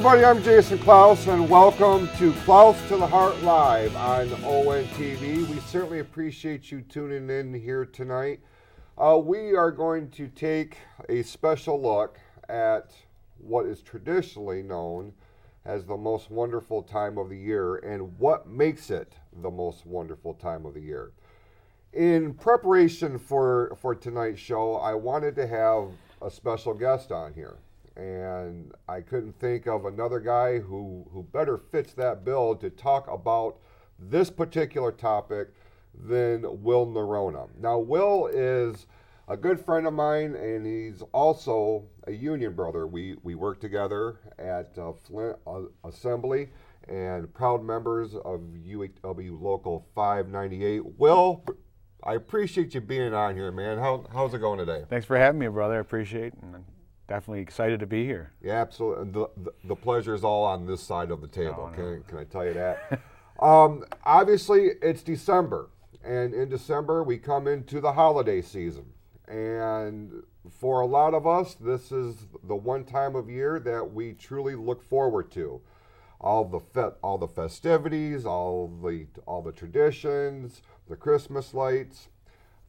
Everybody, I'm Jason Klaus, and welcome to Klaus to the Heart Live on ONTV. We certainly appreciate you tuning in here tonight. Uh, we are going to take a special look at what is traditionally known as the most wonderful time of the year and what makes it the most wonderful time of the year. In preparation for, for tonight's show, I wanted to have a special guest on here and I couldn't think of another guy who, who better fits that bill to talk about this particular topic than Will Nerona. Now, Will is a good friend of mine, and he's also a union brother. We, we work together at uh, Flint uh, Assembly and proud members of UAW Local 598. Will, I appreciate you being on here, man. How, how's it going today? Thanks for having me, brother. I appreciate it. Definitely excited to be here. Yeah, absolutely. The, the, the pleasure is all on this side of the table. Oh, can, can I tell you that? um, obviously, it's December, and in December we come into the holiday season, and for a lot of us, this is the one time of year that we truly look forward to. All the fe- all the festivities, all the all the traditions, the Christmas lights,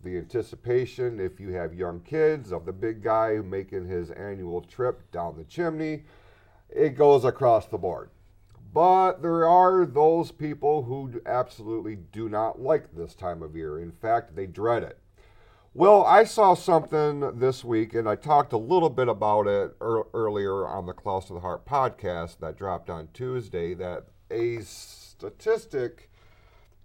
the anticipation, if you have young kids, of the big guy making his annual trip down the chimney. It goes across the board. But there are those people who absolutely do not like this time of year. In fact, they dread it. Well, I saw something this week, and I talked a little bit about it er- earlier on the Klaus to the Heart podcast that dropped on Tuesday. That a statistic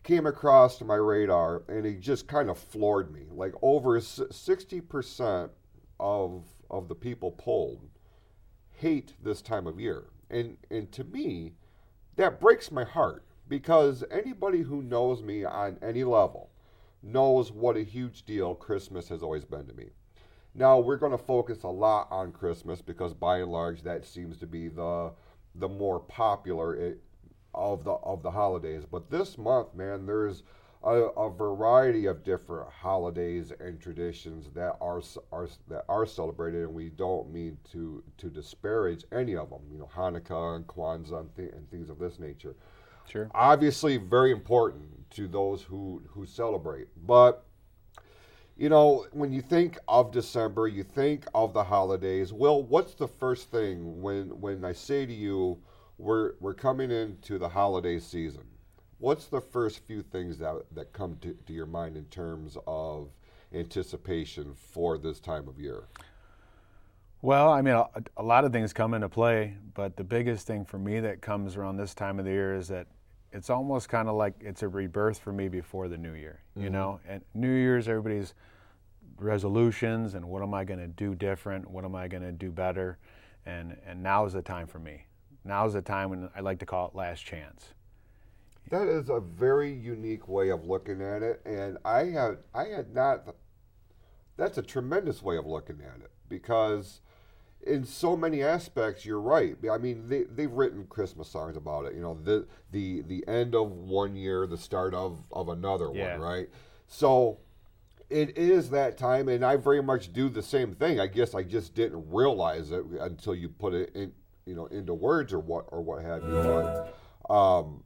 came across to my radar and he just kind of floored me. Like over 60% of of the people polled hate this time of year. And and to me, that breaks my heart because anybody who knows me on any level knows what a huge deal Christmas has always been to me. Now, we're going to focus a lot on Christmas because by and large that seems to be the the more popular eh, of the of the holidays. But this month, man, there's a, a, variety of different holidays and traditions that are, are that are celebrated, and we don't mean to to disparage any of them. You know, Hanukkah and Kwanzaa and, th- and things of this nature. Sure. Obviously, very important to those who who celebrate, but. You know, when you think of December, you think of the holidays. Well, what's the first thing when when I say to you, we're we're coming into the holiday season. What's the first few things that that come to, to your mind in terms of anticipation for this time of year? Well, I mean, a, a, lot of things come into play, but the biggest thing for me that comes around this time of the year is that it's almost kind of like it's a rebirth for me before the new year, you mm-hmm. know? And New Year's, everybody's resolutions and what am I going to do different? What am I going to do better? And, and now is the time for me now's the time when I like to call it last chance. That is a very unique way of looking at it, and I had I had not. That's a tremendous way of looking at it because, in so many aspects, you're right. I mean, they they've written Christmas songs about it. You know, the the the end of one year, the start of of another yeah. one, right? So it is that time, and I very much do the same thing. I guess I just didn't realize it until you put it in, you know into words or what or what have you but um,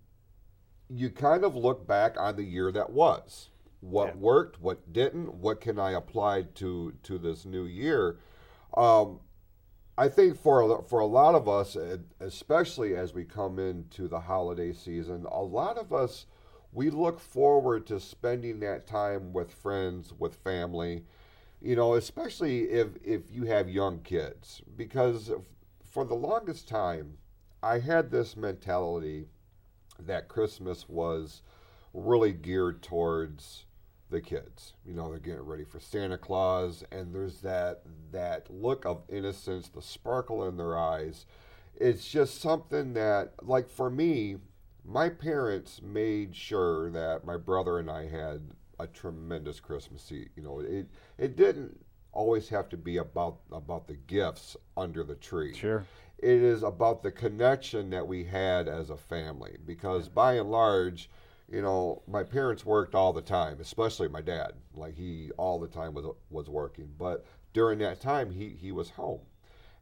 you kind of look back on the year that was. What yeah. worked what didn't what can i apply to to this new year? Um, i think for for a lot of us especially as we come into the holiday season a lot of us we look forward to spending that time with friends with family you know especially if if you have young kids. Because for the longest time, I had this mentality that Christmas was really geared towards the kids. You know, they're getting ready for Santa Claus, and there's that that look of innocence, the sparkle in their eyes. It's just something that, like for me, my parents made sure that my brother and I had a tremendous Christmas. You know, it it didn't always have to be about about the gifts under the tree. Sure. It is about the connection that we had as a family because by and large, you know, my parents worked all the time, especially my dad. Like he all the time was was working, but during that time he he was home.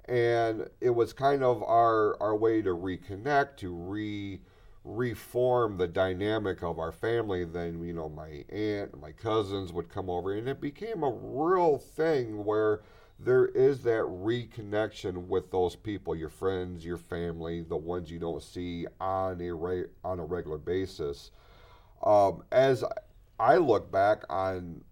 and it was kind of our our way to reconnect, to re reform the dynamic of our family. Then you know my aunt, my cousins would come over, and it became a real thing where there is that reconnection with those people, your friends, your family, the ones you don't see on a re- on a regular basis. Um, as I look back on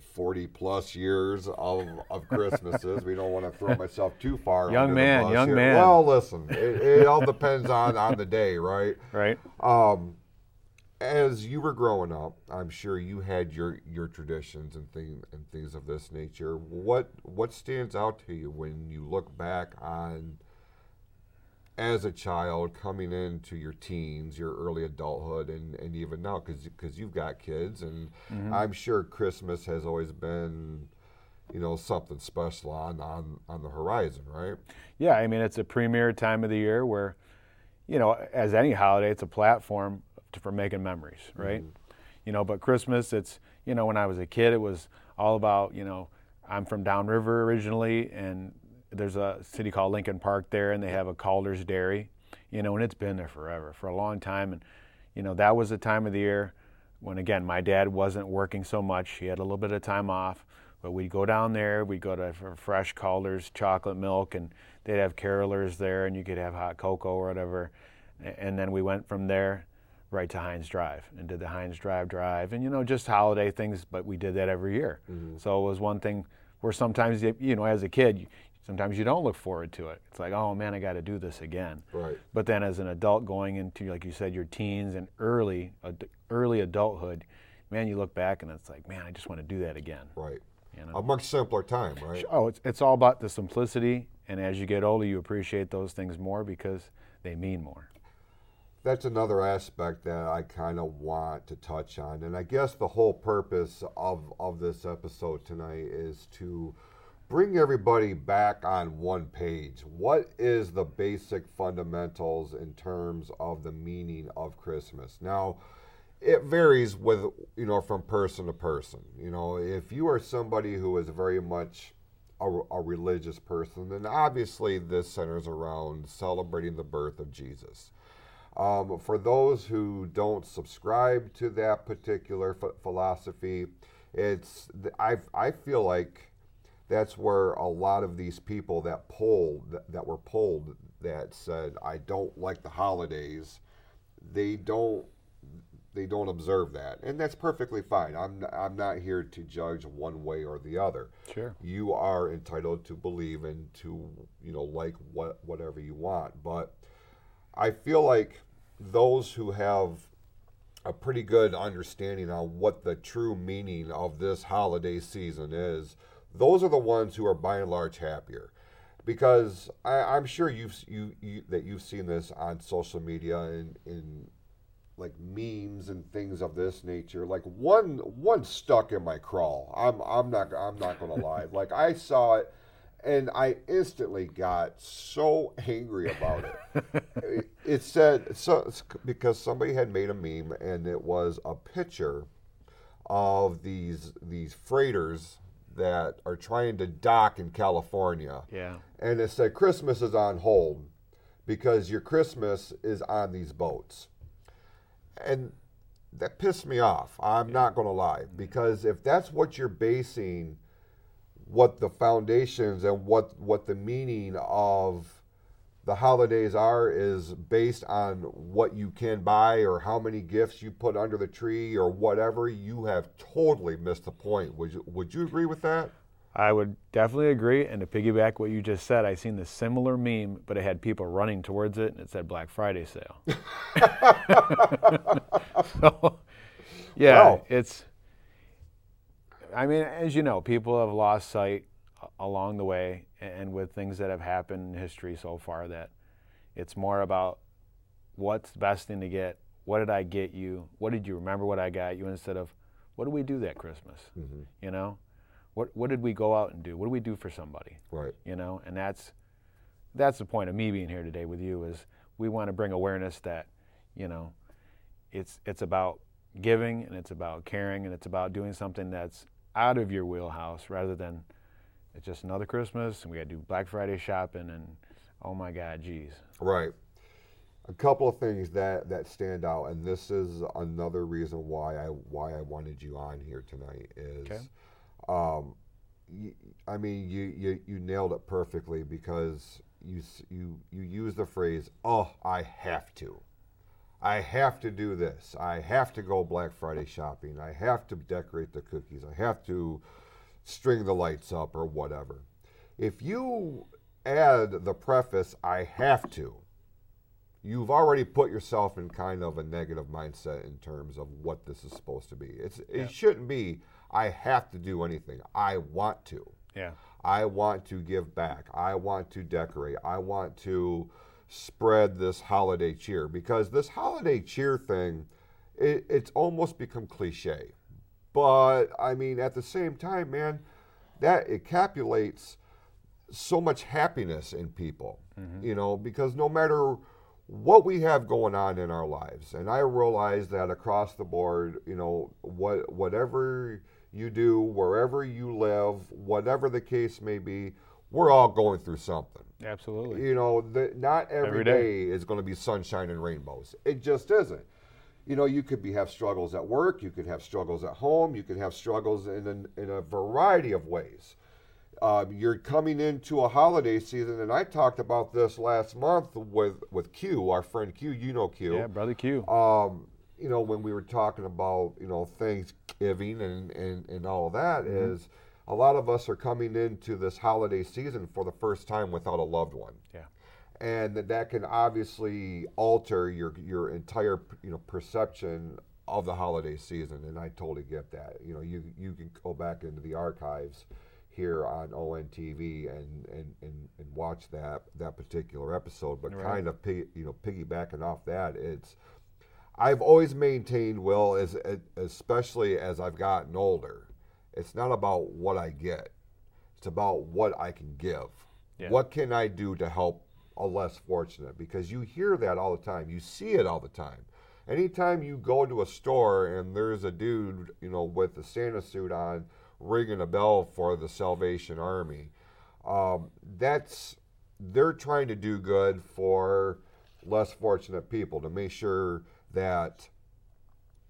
40 plus years of, of Christmases. we don't want to throw myself too far. Young man, young here. man. Well, listen, it, it all depends on, on the day, right? Right. Um, as you were growing up, I'm sure you had your, your traditions and things and things of this nature. What what stands out to you when you look back on as a child coming into your teens, your early adulthood, and, and even now, because you've got kids, and mm-hmm. I'm sure Christmas has always been, you know, something special on, on, on the horizon, right? Yeah, I mean, it's a premier time of the year where, you know, as any holiday, it's a platform to, for making memories, right? Mm-hmm. You know, but Christmas, it's, you know, when I was a kid, it was all about, you know, I'm from downriver originally, and there's a city called Lincoln Park there, and they have a Calder's Dairy, you know, and it's been there forever, for a long time. And, you know, that was the time of the year when, again, my dad wasn't working so much. He had a little bit of time off, but we'd go down there, we'd go to fresh Calder's chocolate milk, and they'd have carolers there, and you could have hot cocoa or whatever. And then we went from there right to Hines Drive and did the Hines Drive drive, and, you know, just holiday things, but we did that every year. Mm-hmm. So it was one thing where sometimes, you know, as a kid, Sometimes you don't look forward to it. It's like, oh man, I got to do this again. Right. But then as an adult going into, like you said, your teens and early, early adulthood, man, you look back and it's like, man, I just want to do that again. Right. You know? A much simpler time, right? Oh, it's, it's all about the simplicity. And as you get older, you appreciate those things more because they mean more. That's another aspect that I kind of want to touch on. And I guess the whole purpose of, of this episode tonight is to bring everybody back on one page. What is the basic fundamentals in terms of the meaning of Christmas? Now, it varies with you know from person to person. You know, if you are somebody who is very much a, a religious person, then obviously this centers around celebrating the birth of Jesus. Um, for those who don't subscribe to that particular philosophy, it's I I feel like that's where a lot of these people that polled that, were polled that said I don't like the holidays, they don't they don't observe that, and that's perfectly fine. I'm I'm not here to judge one way or the other. Sure, you are entitled to believe and to you know like what whatever you want, but I feel like those who have a pretty good understanding on what the true meaning of this holiday season is those are the ones who are by and large happier because I, am sure you've you, you, that you've seen this on social media and in like memes and things of this nature. Like one one stuck in my crawl. I'm I'm not I'm not gonna lie. Like I saw it and I instantly got so angry about it. it, it said so because somebody had made a meme and it was a picture of these these freighters that are trying to dock in California. Yeah. And it said Christmas is on hold because your Christmas is on these boats. And that pissed me off. I'm yeah. not going to lie because if that's what you're basing what the foundations and what what the meaning of the holidays are is based on what you can buy or how many gifts you put under the tree or whatever, you have totally missed the point. Would you, would you agree with that? I would definitely agree. And to piggyback what you just said, I seen the similar meme, but it had people running towards it, and it said Black Friday sale. so, yeah, it's. I mean, as you know, people have lost sight along the way and with things that have happened in history so far that it's more about what's the best thing to get. What did i get you? What did you remember what i got you instead of what do we do that christmas? Mm-hmm. you know? What what did we go out and do? What do we do for somebody? Right. You know? And that's that's the point of me being here today with you is we want to bring awareness that you know it's it's about giving and it's about caring and it's about doing something that's out of your wheelhouse rather than it's just another Christmas, and we got to do Black Friday shopping, and oh my God, geez. Right. A couple of things that, that stand out, and this is another reason why I why I wanted you on here tonight is, Okay. um, y I mean you, you you nailed it perfectly because you you you use the phrase "oh I have to." I have to do this. I have to go Black Friday shopping. I have to decorate the cookies. I have to string the lights up or whatever. If you add the preface, I have to, you've already put yourself in kind of a negative mindset in terms of what this is supposed to be. It's, it shouldn't be, I have to do anything. I want to. Yeah. I want to give back. I want to decorate. I want to spread this holiday cheer because this holiday cheer thing, it, it's almost become cliche. But I mean, at the same time, man, that encapsulates so much happiness in people, mm-hmm. you know, because no matter what we have going on in our lives, and I realize that across the board, you know, what whatever you do, wherever you live, whatever the case may be, we're all going through something. Absolutely. You know, the, not every Every day. day. is going to be sunshine and rainbows. It just isn't. You know, you could be have struggles at work, you could have struggles at home, you could have struggles in an, in a variety of ways. Um, you're coming into a holiday season, and I talked about this last month with with Q, our friend Q. You know Q. Yeah, brother Q. Um, you know, when we were talking about, you know, Thanksgiving and, and, and all of that is a lot of us are coming into this holiday season for the first time without a loved one. Yeah. And that, that can obviously alter your your entire you know perception of the holiday season, and I totally get that. You know, you you can go back into the archives here on ONTV and and, and, and watch that that particular episode, but Right. kind of pig, you know piggybacking off that, it's I've always maintained, Will, as especially as I've gotten older, it's not about what I get; it's about what I can give. Yeah. What can I do to help less fortunate? Because you hear that all the time, you see it all the time. Anytime you go to a store and there's a dude, you know, with a Santa suit on, ringing a bell for the Salvation Army, um, that's they're trying to do good for less fortunate people to make sure that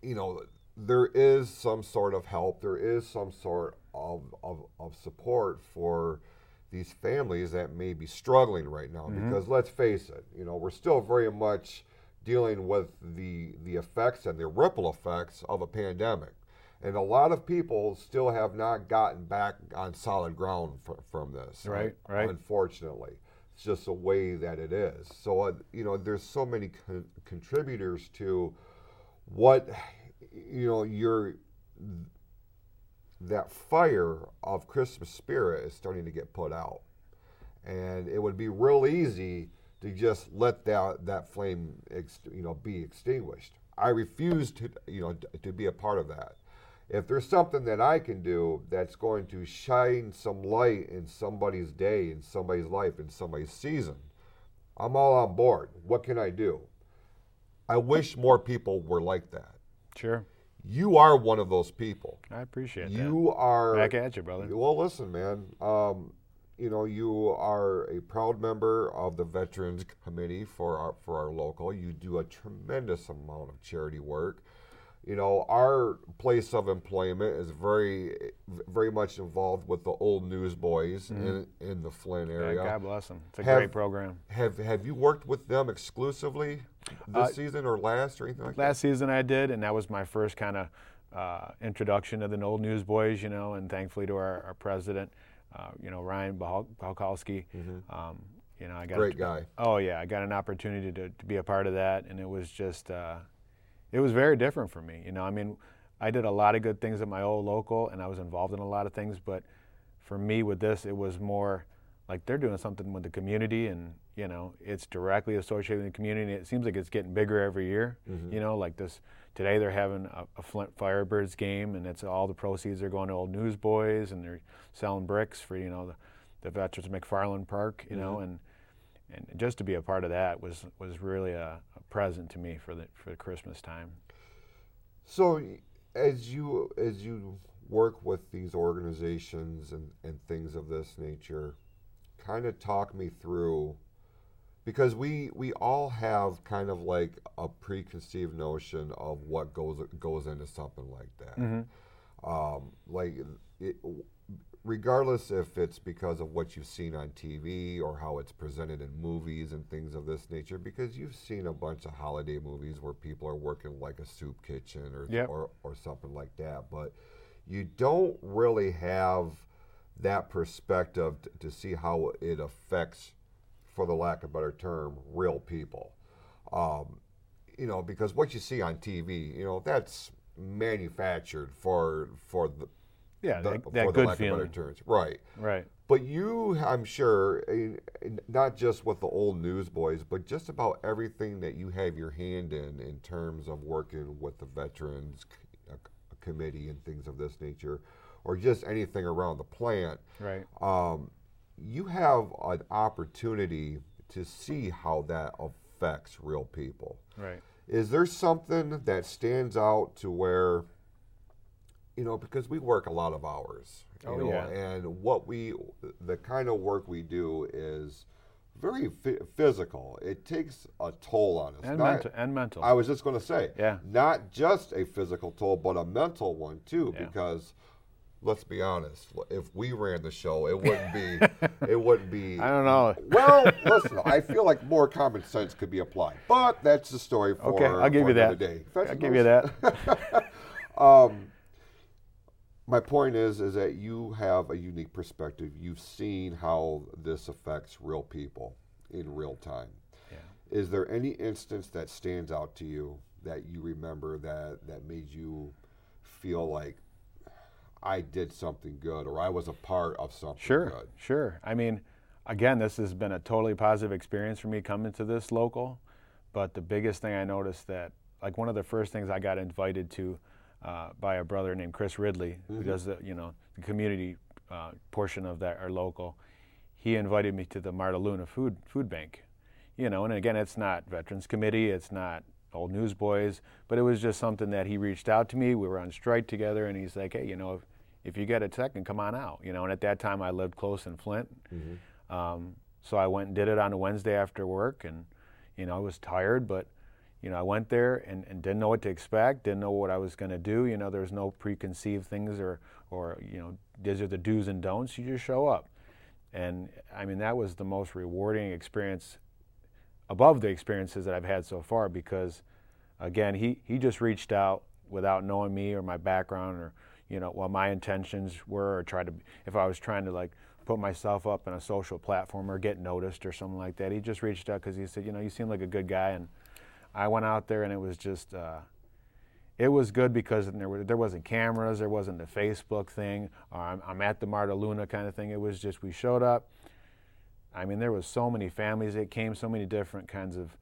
you know there is some sort of help there is some sort of, of, of support for these families that may be struggling right now. Because let's face it you know we're still very much dealing with the the effects and the ripple effects of a pandemic. And a lot of people still have not gotten back on solid ground fr- from this Right, right. unfortunately. It's just the way that it is. So uh, you know there's so many con- contributors to what you know your that fire of christmas spirit is starting to get put out. And it would be real easy to just let that that flame ex, you know be extinguished. I refuse to you know to be a part of that. If there's something that i can do that's going to shine some light in somebody's day in somebody's life in somebody's season i'm all on board. What can i do? I wish more people were like that. Sure. You are one of those people I appreciate that. you are. Back at you, brother. well, listen, man. Um, you know, you are a proud member of the Veterans Committee for our for our local. You do a tremendous amount of charity work. You know, our place of employment is very, very much involved with the old newsboys in in the Flint Mm-hmm. Yeah, area. God bless them. It's a Have- great program. Have Have you worked with them exclusively this Uh, season or last or anything like that? Last season I did, and that was my first kind of uh, introduction to the old newsboys, you know, and thankfully to our, our president, uh, you know, Ryan Balkowski. Um, you know, I got Mm-hmm. Great guy. Oh yeah, I got an opportunity to, to be a part of that, and it was just, uh, it was very different for me. You know, I mean, I did a lot of good things at my old local, and I was involved in a lot of things, but for me with this, it was more like they're doing something with the community, and you know, it's directly associated with the community. It seems like it's getting bigger every year. Mm-hmm. You know, like this today they're having a, a Flint Firebirds game, and it's all the proceeds are going to old newsboys, and they're selling bricks for you know the, the veterans of McFarland Park. You know, mm-hmm. and and just to be a part of that was was really a, a present to me for the for the Christmas time. So, as you as you work with these organizations and, and things of this nature, kind of talk me through because we we all have kind of like a preconceived notion of what goes goes into something like that. Mm-hmm. Um, like it, regardless if it's because of what you've seen on TV or how it's presented in movies and things of this nature, because you've seen a bunch of holiday movies where people are working like a soup kitchen or yep. or, or something like that, but you don't really have that perspective t- to see how it affects for the lack of a better term, real people. Um, you know, because what you see on TV, you know, that's manufactured for for the yeah the, that, that for good the feeling, terms. right? Right. But you, I'm sure, not just with the old newsboys, but just about everything that you have your hand in, in terms of working with the veterans committee and things of this nature, or just anything around the plant. Right. Um, you have an opportunity to see how that affects real people. Right. Is there something that stands out to where, you know, because we work a lot of hours, oh, know, yeah. and what we, the kind of work we do is very physical. It takes a toll on us. And not, mental. And mental. I was just going to say, yeah. not just a physical toll, but a mental one too, yeah. because let's be honest. If we ran the show, it wouldn't be. it wouldn't be. I don't know. Well, listen. I feel like more common sense could be applied, but that's the story for. Okay, I'll give you that. Day. I'll give you that. um, my point is, is that you have a unique perspective. You've seen how this affects real people in real time. Yeah. Is there any instance that stands out to you that you remember that that made you feel like I did something good or I was a part of something sure, good. Sure. I mean, again, this has been a totally positive experience for me coming to this local. But the biggest thing I noticed that, like one of the first things I got invited to uh, by a brother named Chris Ridley, mm-hmm. who does the you know the community uh, portion of that our local. He invited me to the Marta Luna Food Food Bank, you know, and again, it's not Veterans Committee, it's not old newsboys, but it was just something that he reached out to me. We were on strike together, and he's like, hey, you know, if, you get a second, come on out. You know, and at that time I lived close in Flint, mm-hmm. um, so I went and did it on a Wednesday after work, and you know I was tired, but you know I went there and, and didn't know what to expect, didn't know what I was going to do. You know, there's no preconceived things or or you know these are the do's and don'ts. You just show up, and I mean that was the most rewarding experience above the experiences that I've had so far because, again, he, he just reached out without knowing me or my background or, you know, what my intentions were or tried to, if I was trying to like put myself up in a social platform or get noticed or something like that. He just reached out because he said, you know, you seem like a good guy. And I went out there and it was just, uh, it was good because there, were, there wasn't cameras, there wasn't the Facebook thing, I'm, I'm at the Marta Luna kind of thing. It was just we showed up, I mean, there was so many families that came, so many different kinds of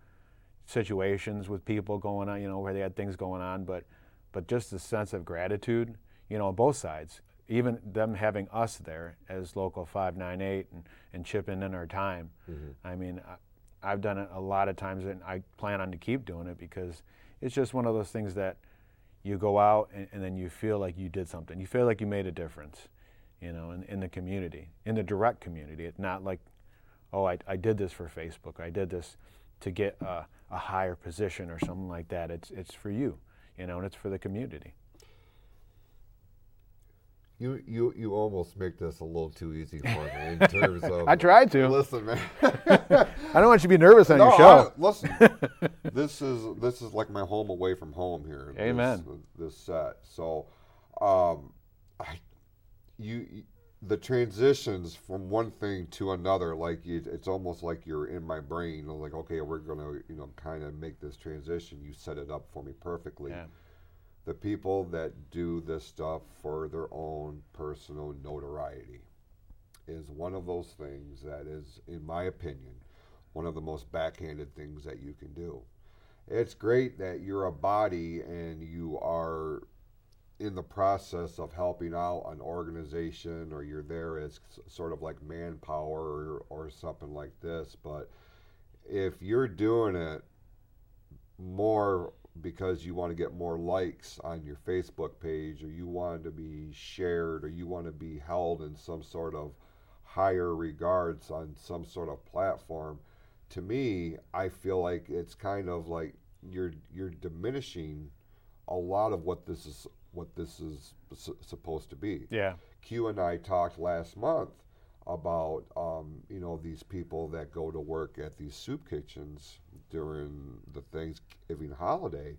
situations with people going on, you know, where they had things going on, but but just the sense of gratitude, you know, both sides. Even them having us there as local 598 and, and chipping in our time. Mm-hmm. I mean, I, I've done it a lot of times and I plan on to keep doing it because it's just one of those things that you go out and, and then you feel like you did something. You feel like you made a difference, you know, in, in the community, in the direct community. It's not like oh, I, I did this for Facebook. I did this to get a, a higher position or something like that. It's, it's for you, you know, and it's for the community. You, you you almost make this a little too easy for me in terms of. I tried to. Listen, man. I don't want you to be nervous on no, your show. I, listen, this is this is like my home away from home here. Amen. This, this set. So, um, I, you the transitions from one thing to another, like it, it's almost like you're in my brain. Like, okay, we're gonna, you know, kind of make this transition. You set it up for me perfectly. Yeah. The people that do this stuff for their own personal notoriety is one of those things that is, in my opinion, one of the most backhanded things that you can do. It's great that you're a body and you are in the process of helping out an organization or you're there as sort of like manpower or, or something like this but if you're doing it more because you want to get more likes on your Facebook page, or you want to be shared, or you want to be held in some sort of higher regards on some sort of platform. To me, I feel like it's kind of like you're you're diminishing a lot of what this is what this is s- supposed to be. Yeah. Q and I talked last month about um, you know these people that go to work at these soup kitchens during the Thanksgiving holiday,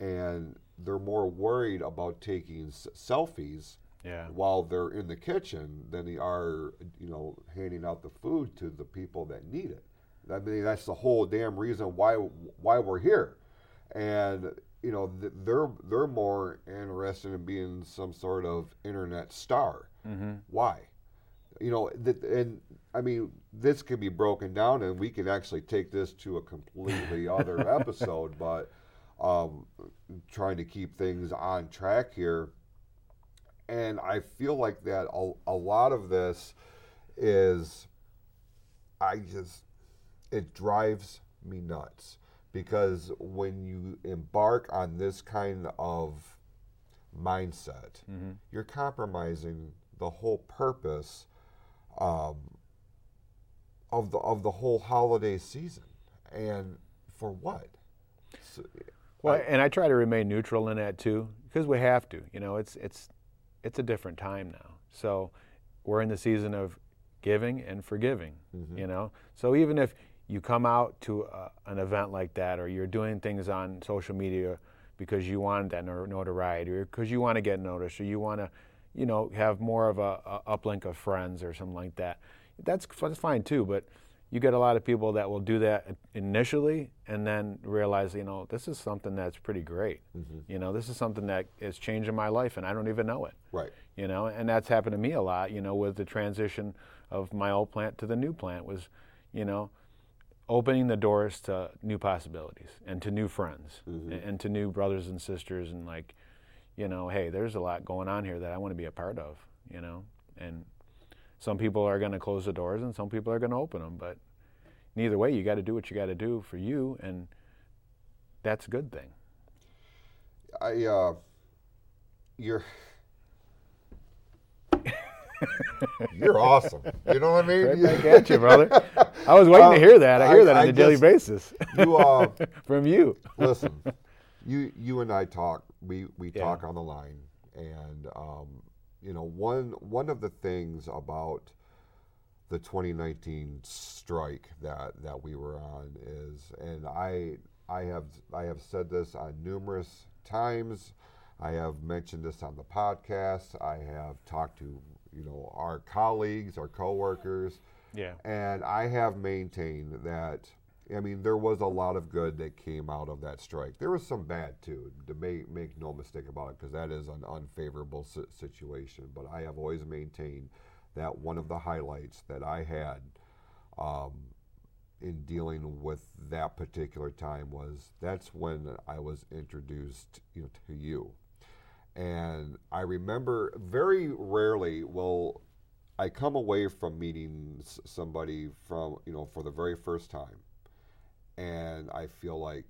and they're more worried about taking s- selfies Yeah. while they're in the kitchen than they are you know handing out the food to the people that need it. I mean that's the whole damn reason why why we're here, and you know th- they're they're more interested in being some sort of internet star. Mm-hmm. Why? You know, th- and I mean, this can be broken down, and we can actually take this to a completely other episode. But um, trying to keep things on track here, and I feel like that a, a lot of this is, I just, it drives me nuts because when you embark on this kind of mindset, Mm-hmm. you're compromising the whole purpose um, of the of the whole holiday season, and for what? So, Well, I- and I try to remain neutral in that too, because we have to. You know, it's it's it's a different time now. So we're in the season of giving and forgiving. Mm-hmm. You know, so even if you come out to a, an event like that, or you're doing things on social media because you want that notoriety, or because you want to get noticed, or you want to, you know, have more of a, a uplink of friends or something like that. That's that's fine too, but you get a lot of people that will do that initially and then realize, you know, this is something that's pretty great. Mm-hmm. You know, this is something that is changing my life and I don't even know it. right. You know, and that's happened to me a lot, you know, with the transition of my old plant to the new plant was, you know, opening the doors to new possibilities and to new friends mm-hmm. and, and to new brothers and sisters and like, you know, hey, there's a lot going on here that I want to be a part of, you know, and some people are going to close the doors and some people are going to open them, but neither way, you got to do what you got to do for you, and that's a good thing. I uh, you're you're awesome. You know what I mean? Right back at you, brother. I was waiting to hear that. I hear I- that on I a daily basis you uh, from you. listen. You you and I talk. We we Yeah. talk on the line, and um, you know one one of the things about the 2019 strike that that we were on is, and I I have I have said this on numerous times. I have mentioned this on the podcast. I have talked to you know our colleagues, our coworkers, Yeah. and I have maintained that. I mean, there was a lot of good that came out of that strike. There was some bad too. To make make no mistake about it, because that is an unfavorable situation. But I have always maintained that one of the highlights that I had um, in dealing with that particular time was that's when I was introduced, you know, to you. And I remember very rarely will I come away from meeting somebody from, you know, for the very first time. And I feel like,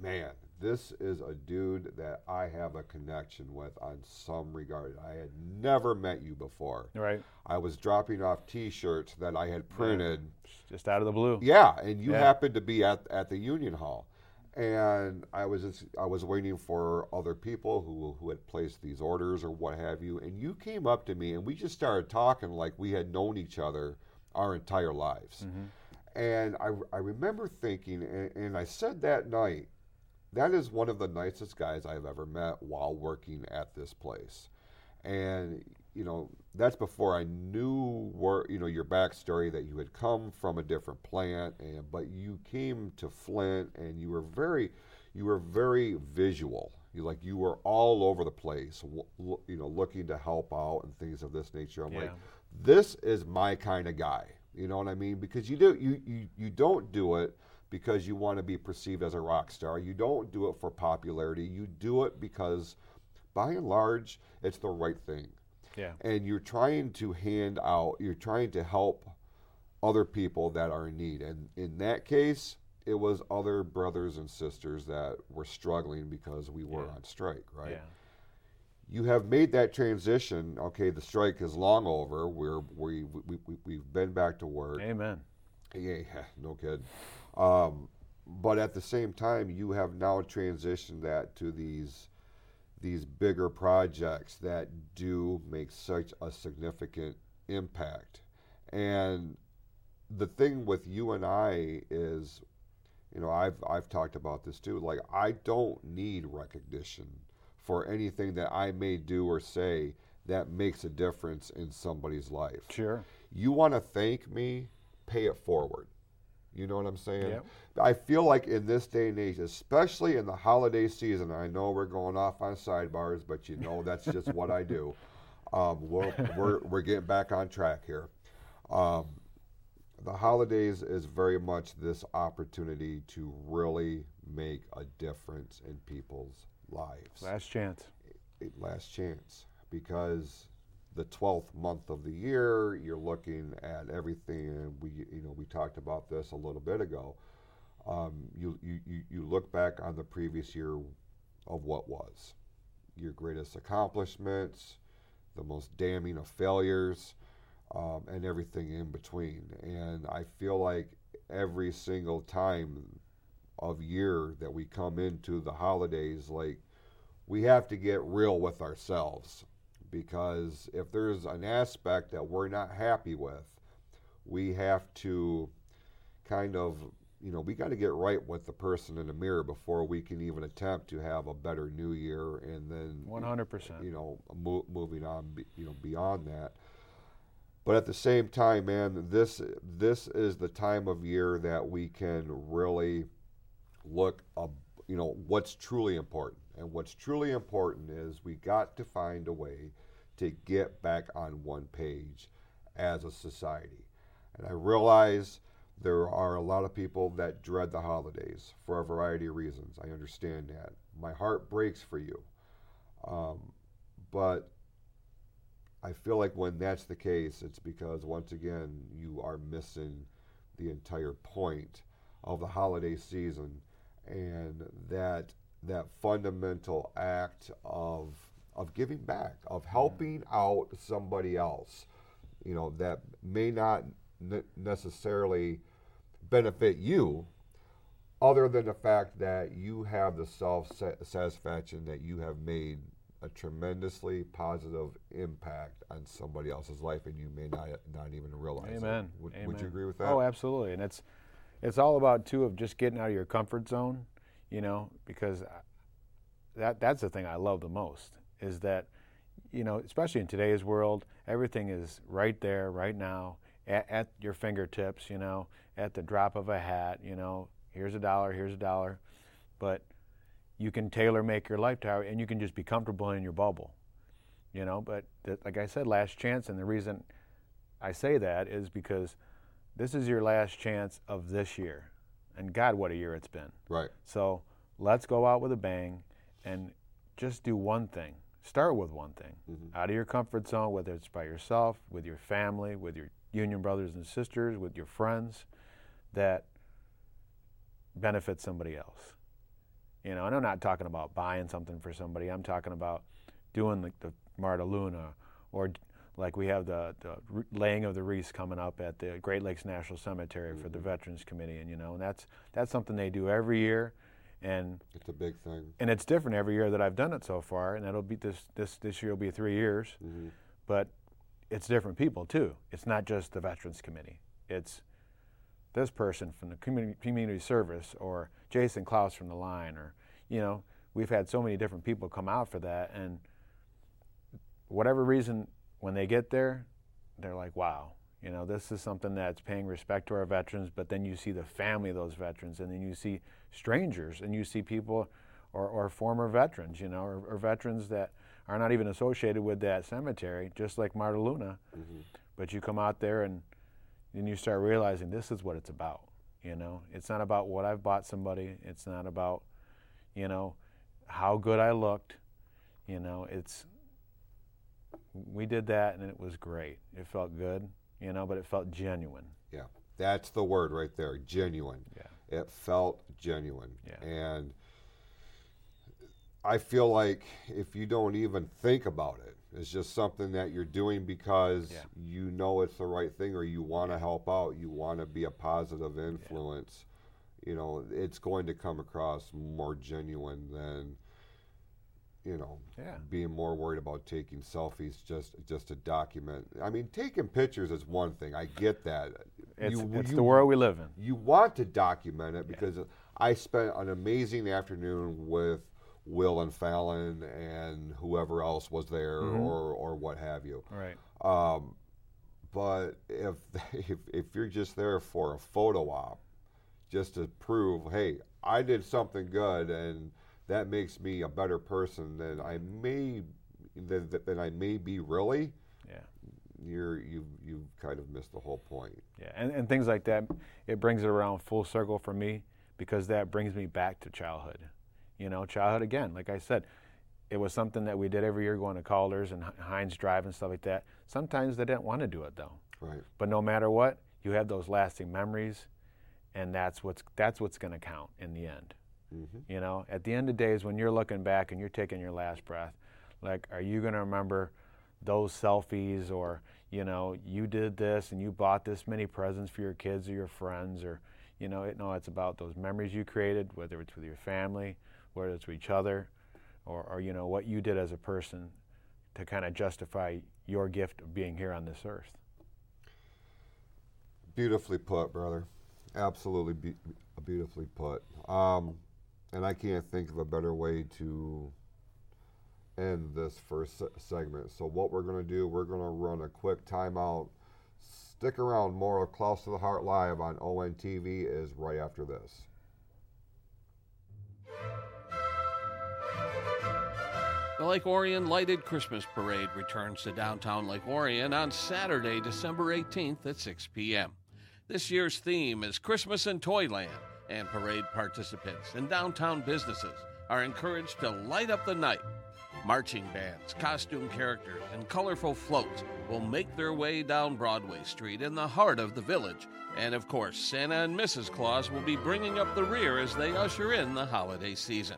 man, this is a dude that I have a connection with on some regard. I had never met you before. Right. I was dropping off T-shirts that I had printed. Just out of the blue. Yeah, and you Yeah. happened to be at, at the Union Hall, and I was just, I was waiting for other people who who had placed these orders or what have you, and you came up to me and we just started talking like we had known each other our entire lives, mm-hmm. And I I remember thinking, and, and I said that night, that is one of the nicest guys I've ever met while working at this place, and you know that's before I knew where you know your backstory that you had come from a different plant and but you came to Flint and you were very you were very visual. You like you were all over the place w- you know looking to help out and things of this nature. I'm like this is my kind of guy you know what I mean because you do you you, you don't do it because you want to be perceived as a rock star you don't do it for popularity you do it because by and large it's the right thing Yeah. and you're trying to hand out, you're trying to help other people that are in need. And in that case, it was other brothers and sisters that were struggling because we were Yeah. on strike, right? Yeah. You have made that transition. Okay, the strike is long over. We're we we, we we've been back to work. Amen. Yeah, yeah, no kidding. Um, but at the same time, you have now transitioned that to these these bigger projects that do make such a significant impact. And the thing with you and I is, you know, I've I've talked about this too. Like I don't need recognition for anything that I may do or say that makes a difference in somebody's life Sure. you want to thank me, pay it forward. You know what I'm saying? Yep. I feel like in this day and age, especially in the holiday season, I know we're going off on sidebars, but you know that's just what I do. Um, we're, we're, we're getting back on track here. Um, the holidays is very much this opportunity to really make a difference in people's lives. Last chance. a last chance. Because the 12th month of the year you're looking at everything and we you know we talked about this a little bit ago. Um, you, you, you you look back on the previous year of what was. Your greatest accomplishments the most damning of failures um, and everything in between. And i feel like every single time of year that we come into the holidays like we have to get real with ourselves because if there's an aspect that we're not happy with, we have to kind of, you know, we got to get right with the person in the mirror before we can even attempt to have a better new year and then, 100%. you know, mo- moving on, you know, beyond that. But at the same time, man, this this is the time of year that we can really look you know, what's truly important. And what's truly important is we got to find a way to get back on one page as a society. And I realize there are a lot of people that dread the holidays for a variety of reasons. I understand that. My heart breaks for you. Um, but I feel like when that's the case, it's because once again, you are missing the entire point of the holiday season and that that fundamental act of of giving back, of helping out somebody else, you know, that may not ne- necessarily benefit you, other than the fact that you have the self satisfaction that you have made a tremendously positive impact on somebody else's life, and you may not not even realize. it. Amen. Would, Amen. would you agree with that? Oh, absolutely. And it's it's all about too of just getting out of your comfort zone, you know, because that that's the thing I love the most is that you know, especially in today's world, everything is right there, right now, at, at your fingertips, you know, at the drop of a hat, you know, here's a dollar, here's a dollar. But you can tailor make your life to how, and you can just be comfortable in your bubble, you know. But like I said, last chance, and the reason I say that is because this is your last chance of this year. And God, what a year it's been. right. So let's go out with a bang and just do one thing. Start with one thing. Mm-hmm. Out of your comfort zone, whether it's by yourself, with your family, with your union brothers and sisters, with your friends, that benefits somebody else. You know, and I'm not talking about buying something for somebody. I'm talking about doing like the Marta Luna or like we have the, the laying of the wreaths coming up at the Great Lakes National Cemetery for the Veterans Committee, and you know, and that's that's something they do every year, and It's a big thing. and it's different every year that I've done it so far, and that'll be this this this year will be three years, Mm-hmm. but it's different people too. It's not just the Veterans Committee. It's this person from the community, community service or Jason Klaus from the line or you know we've had so many different people come out for that and whatever reason when they get there they're like wow you know this is something that's paying respect to our veterans but then you see the family of those veterans and then you see strangers and you see people or, or former veterans you know or, or veterans that are not even associated with that cemetery just like marta luna. Mm-hmm. But you come out there and then you start realizing this is what it's about you know? It's not about what i've bought somebody. It's not about you know how good i looked you know? It's we did that and it was great it felt good you know but it felt genuine Yeah, that's the word right there. Genuine. Yeah. It felt genuine. Yeah. And I feel like if you don't even think about it, it's just something that you're doing because Yeah. you know it's the right thing or you want to help out, you want to be a positive influence. You know, it's going to come across more genuine than you know, Yeah. being more worried about taking selfies just just to document. I mean, taking pictures is one thing. I get that. It's, You- it's you- the world we live in. you want to document it because I spent an amazing afternoon with Will and Fallon and whoever else was there or, or what have you. Right. Um, but if, if if you're just there for a photo op, just to prove, hey, I did something good and that makes me a better person than I mm-hmm. may than, than I may be really, Yeah. you're you you kind of missed the whole point. Yeah, and, and things like that, it brings it around full circle for me because that brings me back to childhood. You know, childhood again, like I said, it was something that we did every year going to Calder's and Hines Drive and stuff like that. Sometimes they didn't want to do it though. Right. But no matter what, you have those lasting memories, and that's what's that's what's going to count in the end. You know, at the end of days, when you're looking back and you're taking your last breath, like, are you going to remember those selfies, or you know, you did this and you bought this many presents for your kids or your friends, or you know, it, no, it's about those memories you created, whether it's with your family, whether it's with each other, or, or you know, what you did as a person to kind of justify your gift of being here on this earth. Beautifully put, brother. Absolutely be- beautifully put. Um, and I can't think of a better way to end this first se- segment. So what we're going to do, we're going to run a quick timeout. Stick around. More of Close to the Heart Live on ONTV is right after this. The Lake Orion Lighted Christmas Parade returns to downtown Lake Orion on Saturday, December 18th at 6 p.m. This year's theme is Christmas in Toyland, and parade participants and downtown businesses are encouraged to light up the night. Marching bands, costume characters, and colorful floats will make their way down Broadway Street in the heart of the village. And of course, Santa and Mrs. Claus will be bringing up the rear as they usher in the holiday season.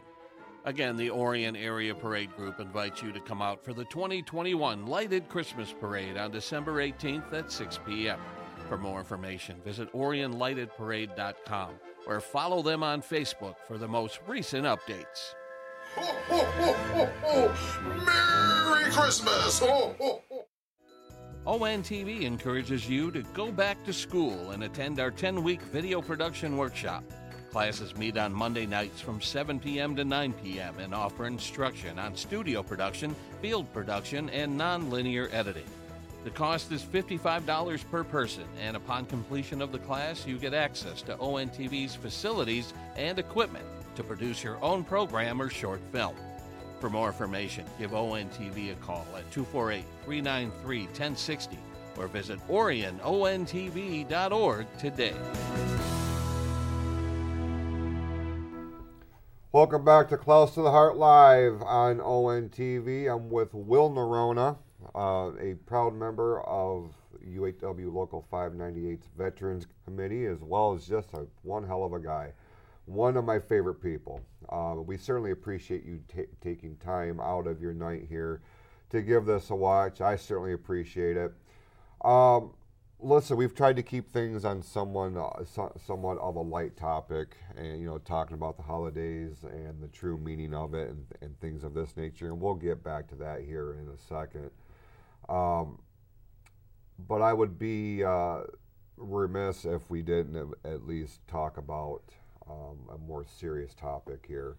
Again, the Orion Area Parade Group invites you to come out for the 2021 Lighted Christmas Parade on December 18th at 6 p.m. For more information, visit OrionLightedParade.com or follow them on Facebook for the most recent updates. Ho, ho, ho. Merry Christmas! ONTV encourages you to go back to school and attend our 10 week video production workshop. Classes meet on Monday nights from 7 p.m. to 9 p.m. and offer instruction on studio production, field production, and nonlinear editing. The cost is $55 per person, and upon completion of the class, you get access to ONTV's facilities and equipment to produce your own program or short film. For more information, give ONTV a call at 248 393 1060 or visit OrionONTV.org today. Welcome back to Close to the Heart Live on ONTV. I'm with Will Nerona, uh, a proud member of UAW Local 598's Veterans Committee, as well as just a one hell of a guy. One of my favorite people. Uh, we certainly appreciate you ta taking time out of your night here to give this a watch. I certainly appreciate it. Um, listen, we've tried to keep things on someone uh, so, somewhat of a light topic, and you know, talking about the holidays and the true meaning of it, and, and things of this nature. And we'll get back to that here in a second. Um, but I would be uh, remiss if we didn't at- least talk about um, a more serious topic here,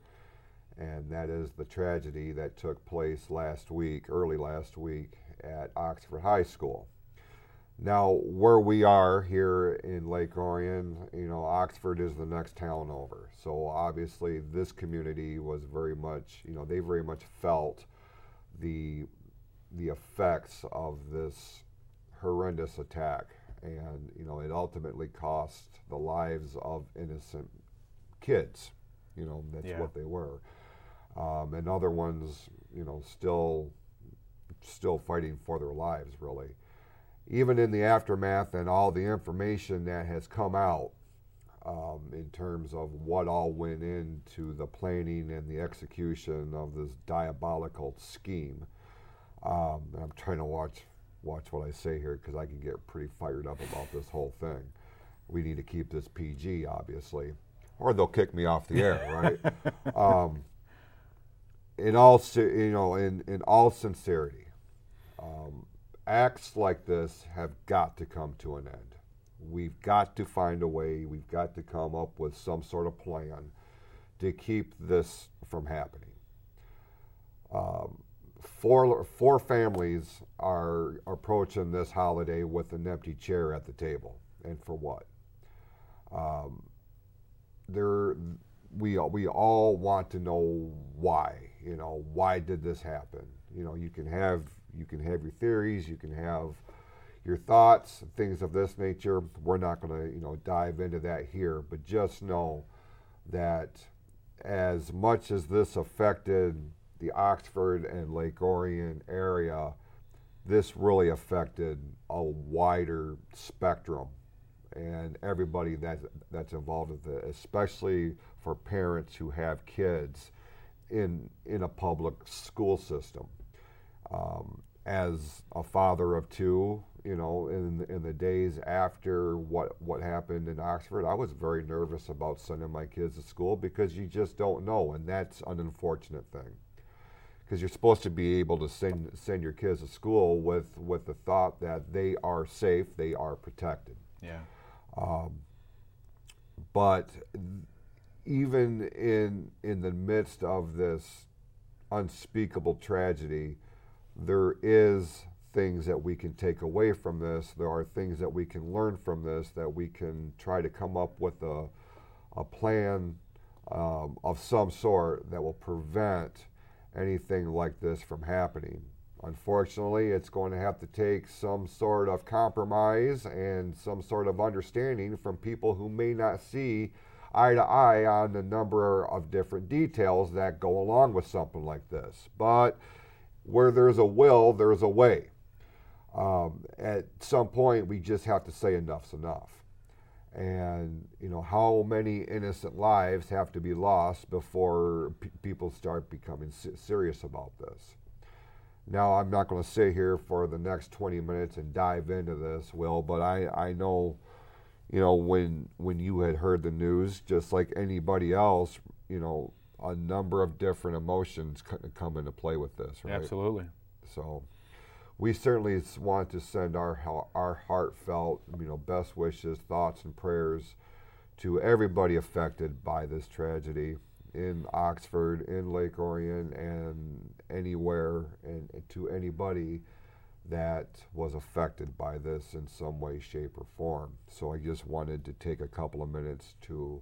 and that is the tragedy that took place last week, early last week, at Oxford High School. Now, where we are here in Lake Orion, you know, Oxford is the next town over. So obviously, this community was very much, you know, they very much felt the the effects of this horrendous attack, and you know, it ultimately cost the lives of innocent kids. You know, that's Yeah. what they were, um, and other ones, you know, still still fighting for their lives, really even in the aftermath and all the information that has come out, um, in terms of what all went into the planning and the execution of this diabolical scheme. Um, I'm trying to watch watch what I say here because I can get pretty fired up about this whole thing. We need to keep this PG, obviously, or they'll kick me off the air, right? um, in all, you know, in, in all sincerity, um, acts like this have got to come to an end. We've got to find a way. We've got to come up with some sort of plan to keep this from happening. Um, four four families are approaching this holiday with an empty chair at the table, and for what? Um, there, we we all want to know why. You know, why did this happen? You know, you can have you can have your theories, you can have your thoughts, things of this nature. We're not going to you know dive into that here, but just know that as much as this affected the Oxford and Lake Orion area, this really affected a wider spectrum and everybody that, that's involved with it, especially for parents who have kids in, in a public school system. Um, as a father of two, you know, in, in the days after what, what happened in Oxford, I was very nervous about sending my kids to school because you just don't know, and that's an unfortunate thing because you're supposed to be able to send send your kids to school with with the thought that they are safe, they are protected. Yeah. Um, but even in in the midst of this unspeakable tragedy, there is things that we can take away from this. There are things that we can learn from this that we can try to come up with a a plan um, of some sort that will prevent anything like this from happening. Unfortunately, it's going to have to take some sort of compromise and some sort of understanding from people who may not see eye to eye on the number of different details that go along with something like this. But where there's a will, there's a way. Um, at some point, we just have to say enough's enough and you know how many innocent lives have to be lost before p- people start becoming serious about this. Now i'm not going to sit here for the next 20 minutes and dive into this will but i i know you know when when you had heard the news just like anybody else you know a number of different emotions come into play with this right? Absolutely. So we certainly want to send our our heartfelt, you know, best wishes, thoughts, and prayers to everybody affected by this tragedy in Oxford, in Lake Orion, and anywhere, and to anybody that was affected by this in some way, shape, or form. So I just wanted to take a couple of minutes to,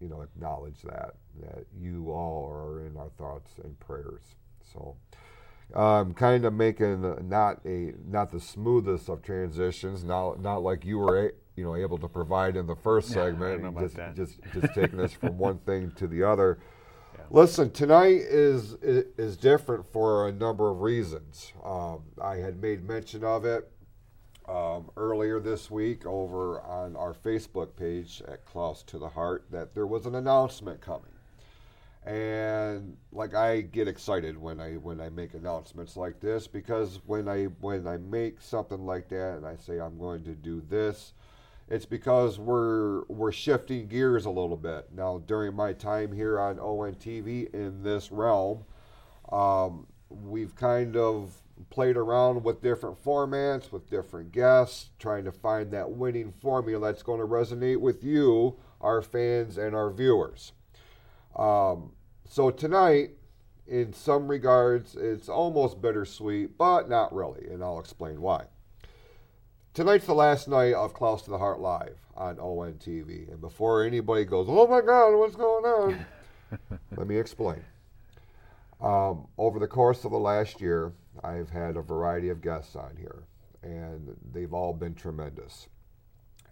you know, acknowledge that that you all are in our thoughts and prayers. So um, kind of making not a not the smoothest of transitions. Not not like you were a, you know able to provide in the first yeah, segment. just, just, just just taking us from one thing to the other. Yeah. Listen, tonight is, is, is different for a number of reasons. Um, I had made mention of it um, earlier this week over on our Facebook page at Close to the Heart that there was an announcement coming and like I get excited when I when I make announcements like this because when I when I make something like that and I say I'm going to do this, it's because we're we're shifting gears a little bit now. During my time here on ONTV in this realm, um, we've kind of played around with different formats, with different guests, trying to find that winning formula that's going to resonate with you, our fans, and our viewers. Um, so tonight, in some regards, it's almost bittersweet, but not really, and I'll explain why. Tonight's the last night of Close to the Heart Live on ONTV. And before anybody goes, oh my God, what's going on? let me explain. Um, over the course of the last year, I've had a variety of guests on here, and they've all been tremendous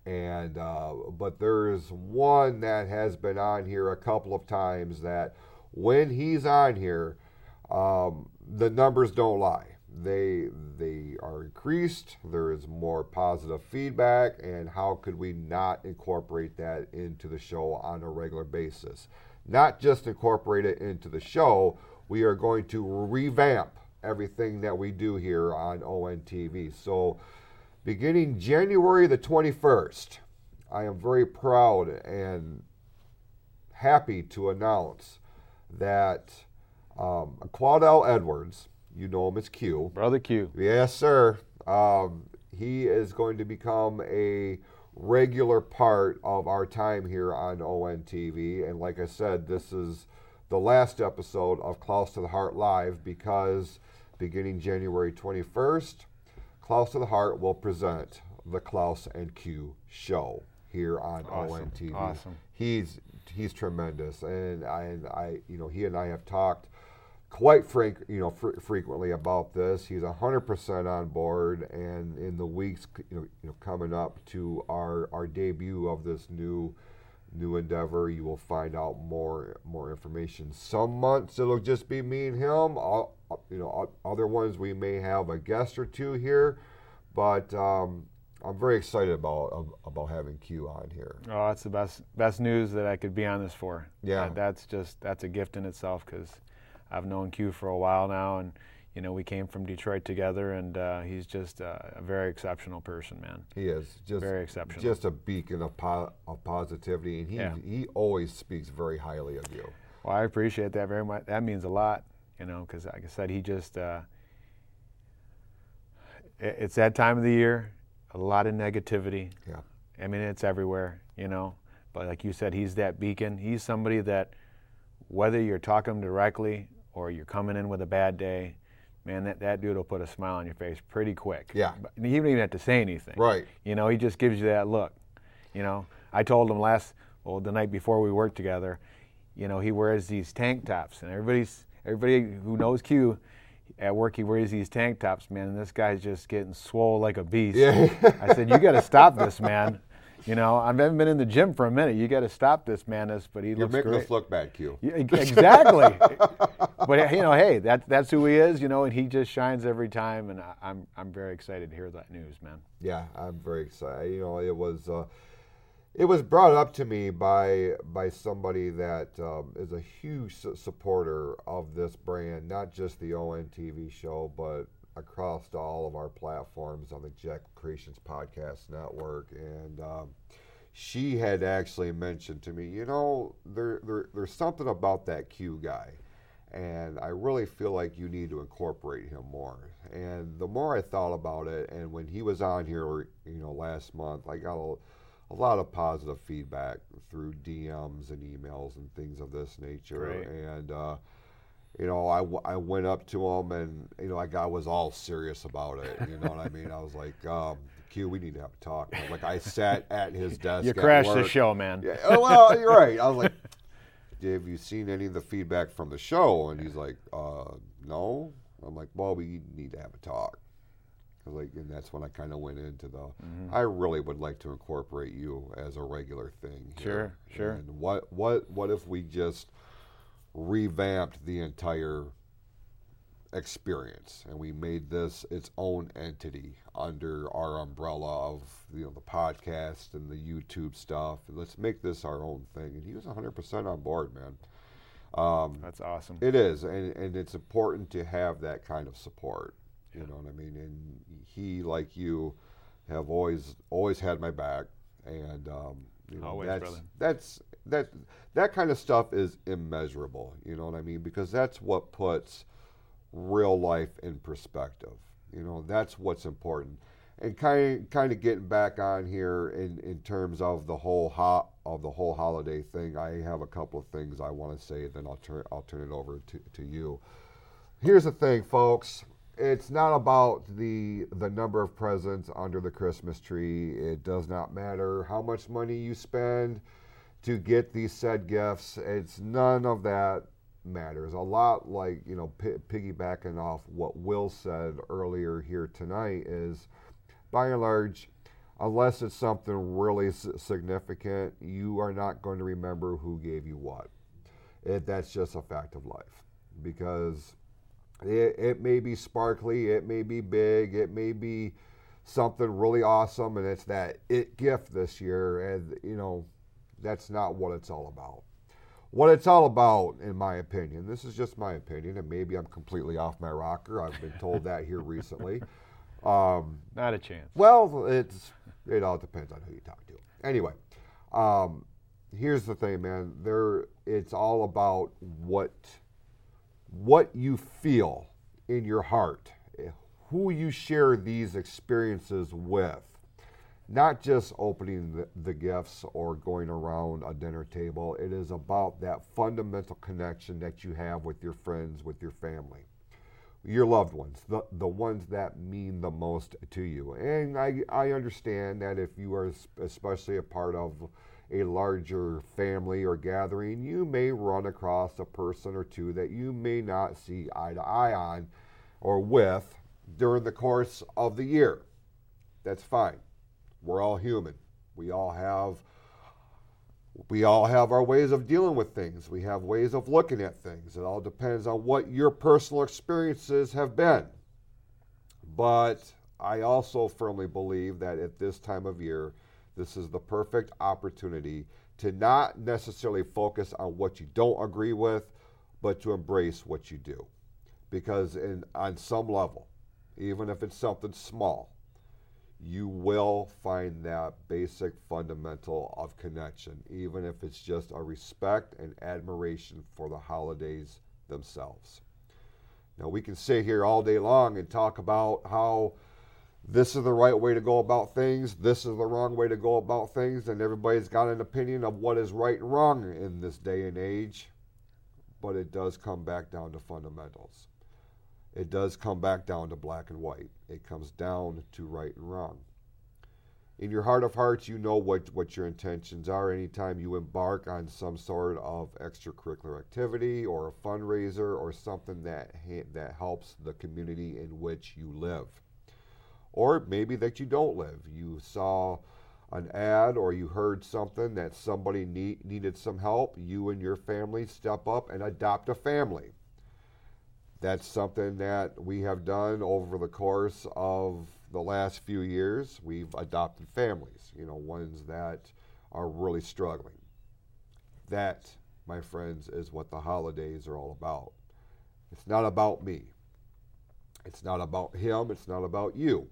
and uh, but there's one that has been on here a couple of times that when he's on here, um, the numbers don't lie. they they are increased. There is more positive feedback, and how could we not incorporate that into the show on a regular basis? Not just incorporate it into the show. We are going to revamp everything that we do here on ONTV. So, beginning January the 21st, I am very proud and happy to announce that um, Quadell Edwards, you know him as Q. Brother Q. Yes, sir. Um, he is going to become a regular part of our time here on ONTV. And like I said, this is the last episode of Close to the Heart Live because beginning January 21st, Close to the Heart will present the Klaus and Q show here on Awesome. ONTV. Awesome. He's he's tremendous, and I, and I you know he and I have talked quite frank you know fr- frequently about this. He's hundred percent on board, and in the weeks you know, you know coming up to our our debut of this new new endeavor, you will find out more more information. Some months it'll just be me and him. All, you know, other ones we may have a guest or two here, but um, I'm very excited about about having Q on here. Oh, that's the best best news that I could be on this for. Yeah. That- that's just that's a gift in itself because I've known Q for a while now, and you know we came from Detroit together, and uh, he's just uh, a very exceptional person, man. He is just Very exceptional. just a beacon of, po- of positivity, and he Yeah. he always speaks very highly of you. Well, I appreciate that very much. That means a lot, you know, because like I said, he just, uh, it's that time of the year, a lot of negativity. Yeah, I mean, it's everywhere, you know. But like you said, he's that beacon. He's somebody that, whether you're talking directly or you're coming in with a bad day, man, that, that dude will put a smile on your face pretty quick. Yeah. But you don't even have to say anything. Right. You know, he just gives you that look. You know, I told him last, well, the night before we worked together, you know, he wears these tank tops, and everybody's everybody who knows Q at work, he wears these tank tops, man, and this guy's just getting swole like a beast. Yeah. I said, you got to stop this, man. You know, I haven't been in the gym for a minute. You got to stop this madness. But he you're looks making great. us look bad, Q. Yeah, exactly. but you know, hey, that, that's who he is. You know, and he just shines every time. And I, I'm I'm very excited to hear that news, man. Yeah, I'm very excited. You know, it was uh, it was brought up to me by by somebody that um, is a huge su- supporter of this brand, not just the ONTV show, but across all of our platforms on the Jack Creations Podcast Network. And um, she had actually mentioned to me, you know, there, there there's something about that Q guy. And I really feel like you need to incorporate him more. And the more I thought about it, and when he was on here, you know, last month, I got a, a lot of positive feedback through DMs and emails and things of this nature. Great. And, uh, you know, I, w- I went up to him and, you know, like I was all serious about it. You know what I mean? I was like, um, Q, we need to have a talk. Like I sat at his desk. You crashed the show, man. Yeah, oh, well, you're right. I was like, have you seen any of the feedback from the show? And he's like, uh, no. I'm like, well, we need to have a talk. Like, and that's when I kind of went into the. Mm-hmm. I really would like to incorporate you as a regular thing. here. Sure, sure. And what what what if we just revamped the entire experience and we made this its own entity under our umbrella of you know the podcast and the YouTube stuff and let's make this our own thing and he was 100% on board man um, That's awesome. it is and, and it's important to have that kind of support you know what I mean and he like you have always always had my back and um, you know Always, that's brother. that's that that kind of stuff is immeasurable you know what I mean because that's what puts real life in perspective. You know, that's what's important. And kind of, kind of getting back on here in, in terms of the whole ho- of the whole holiday thing. I have a couple of things I want to say. Then I'll turn I'll turn it over to, to you. Here's the thing, folks. It's not about the the number of presents under the Christmas tree. It does not matter how much money you spend to get these said gifts. It's none of that matters. A lot like, you know, pi piggybacking off what Will said earlier here tonight is by and large, unless it's something really significant, you are not going to remember who gave you what. It, that's just a fact of life. Because It, it may be sparkly, it may be big, it may be something really awesome, and it's that it gift this year. And, you know, that's not what it's all about. What it's all about, in my opinion, this is just my opinion, and maybe I'm completely off my rocker. I've been told that here recently. Um, Not a chance. well, it's it all depends on who you talk to. Anyway, um, here's the thing, man. There, it's all about what what you feel in your heart, who you share these experiences with. Not just opening the, the gifts or going around a dinner table. It is about that fundamental connection that you have with your friends, with your family your loved ones, the, the ones that mean the most to you. And I, I understand that if you are especially a part of a larger family or gathering, you may run across a person or two that you may not see eye to eye on or with during the course of the year. That's fine. We're all human. We all have we all have our ways of dealing with things. We have ways of looking at things. It all depends on what your personal experiences have been. But I also firmly believe that at this time of year, this is the perfect opportunity to not necessarily focus on what you don't agree with, but to embrace what you do. Because in, on some level, even if it's something small, you will find that basic fundamental of connection, even if it's just a respect and admiration for the holidays themselves. Now, we can sit here all day long and talk about how this is the right way to go about things, this is the wrong way to go about things, and everybody's got an opinion of what is right and wrong in this day and age, but it does come back down to fundamentals it does come back down to black and white. It comes down to right and wrong. In your heart of hearts, you know what, what your intentions are anytime you embark on some sort of extracurricular activity or a fundraiser or something that, that helps the community in which you live. Or maybe that you don't live. You saw an ad or you heard something that somebody need, needed some help. You and your family step up and adopt a family that's something that we have done over the course of the last few years. We've adopted families, you know, ones that are really struggling. That, my friends, is what the holidays are all about. It's not about me. It's not about him. It's not about you.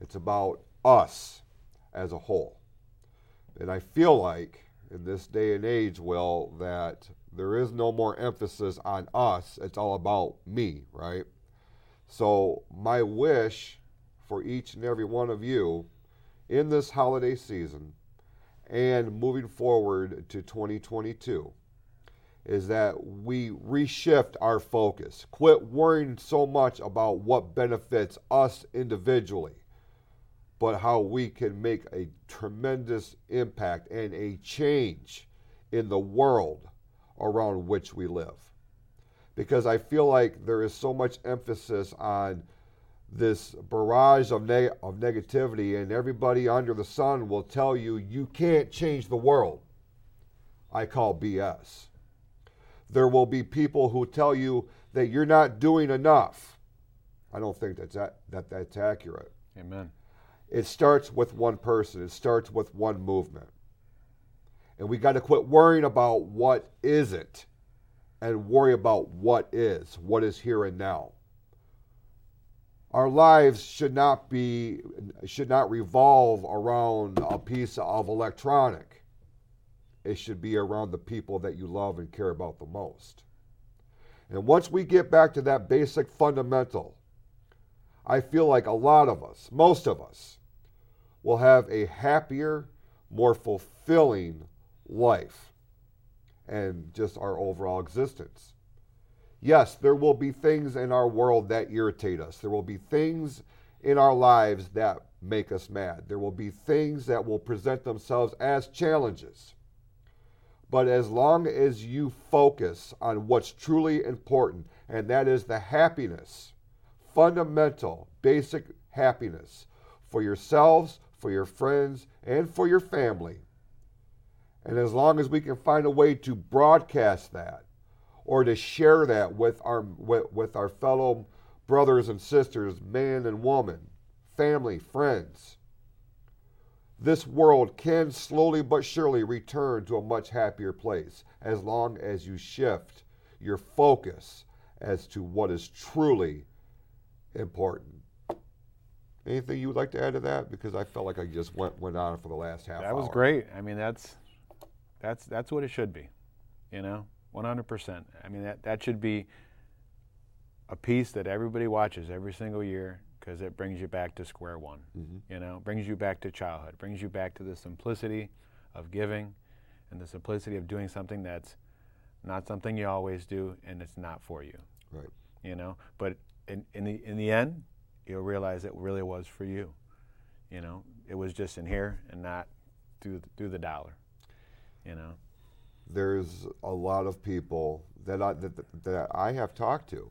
It's about us as a whole. And I feel like in this day and age, Will, that there is no more emphasis on us. It's all about me, right? So, my wish for each and every one of you in this holiday season and moving forward to 2022 is that we reshift our focus. Quit worrying so much about what benefits us individually, but how we can make a tremendous impact and a change in the world around which we live. Because I feel like there is so much emphasis on this barrage of, neg- of negativity, and everybody under the sun will tell you you can't change the world. I call BS. There will be people who tell you that you're not doing enough. I don't think that's, that, that that's accurate. Amen. It starts with one person, it starts with one movement. And we got to quit worrying about what isn't and worry about what is, what is here and now. Our lives should not be should not revolve around a piece of electronic. It should be around the people that you love and care about the most. And once we get back to that basic fundamental, I feel like a lot of us, most of us, will have a happier, more fulfilling life and just our overall existence. Yes, there will be things in our world that irritate us. There will be things in our lives that make us mad. There will be things that will present themselves as challenges. But as long as you focus on what's truly important, and that is the happiness, fundamental, basic happiness for yourselves, for your friends, and for your family, and as long as we can find a way to broadcast that or to share that with our with, with our fellow brothers and sisters, man and woman, family, friends. This world can slowly but surely return to a much happier place as long as you shift your focus as to what is truly important. Anything you would like to add to that? Because I felt like I just went went on for the last half. That was hour. great. I mean, that's that's that's what it should be. You know, 100%. I mean, that that should be a piece that everybody watches every single year because it brings you back to square one. Mm-hmm. You know, brings you back to childhood, brings you back to the simplicity of giving, and the simplicity of doing something that's not something you always do, and it's not for you. Right. You know, but in, in the in the end, you'll realize it really was for you. You know, it was just in here and not through the, through the dollar. You know. there's a lot of people that I that, that I have talked to,